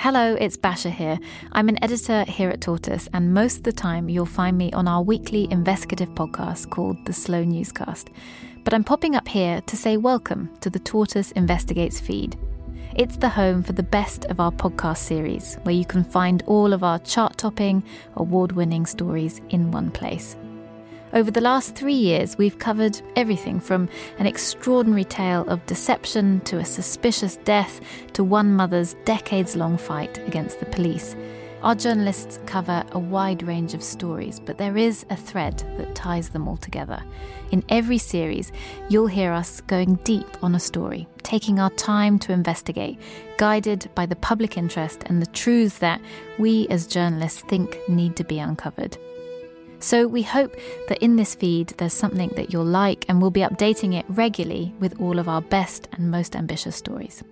Hello, it's Basia here. I'm an editor here at Tortoise, and most of the time you'll find me on our weekly investigative podcast called The Slow Newscast. But I'm popping up here to say welcome to the Tortoise Investigates feed. It's the home for the best of our podcast series, where you can find all of our chart topping, award winning stories in one place. Over the last three years, we've covered everything from an extraordinary tale of deception to a suspicious death to one mother's decades long fight against the police. Our journalists cover a wide range of stories, but there is a thread that ties them all together. In every series, you'll hear us going deep on a story, taking our time to investigate, guided by the public interest and the truths that we as journalists think need to be uncovered. So we hope that in this feed there's something that you'll like, and we'll be updating it regularly with all of our best and most ambitious stories.